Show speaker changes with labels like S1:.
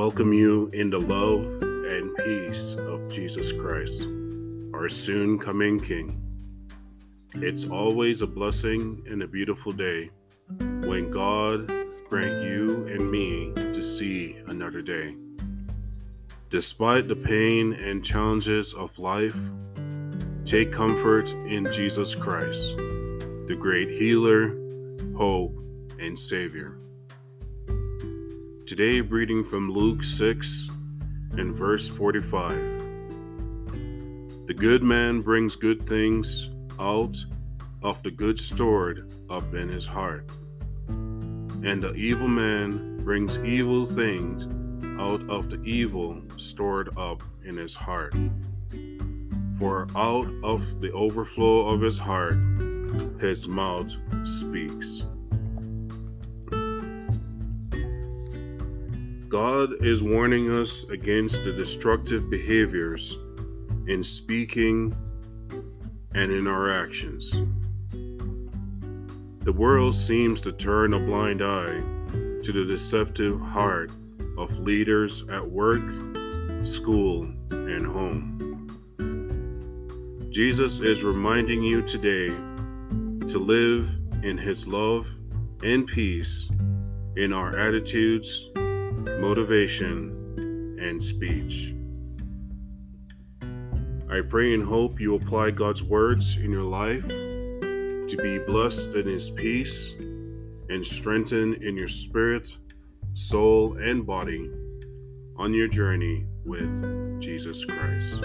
S1: welcome you in the love and peace of Jesus Christ, our soon coming King. It's always a blessing and a beautiful day when God grant you and me to see another day. Despite the pain and challenges of life, take comfort in Jesus Christ, the great healer, hope, and Savior. Today, reading from Luke 6 and verse 45. The good man brings good things out of the good stored up in his heart, and the evil man brings evil things out of the evil stored up in his heart. For out of the overflow of his heart, his mouth speaks. God is warning us against the destructive behaviors in speaking and in our actions. The world seems to turn a blind eye to the deceptive heart of leaders at work, school, and home. Jesus is reminding you today to live in His love and peace in our attitudes motivation, and speech. I pray and hope you apply God's words in your life to be blessed in His peace and strengthened in your spirit, soul, and body on your journey with Jesus Christ.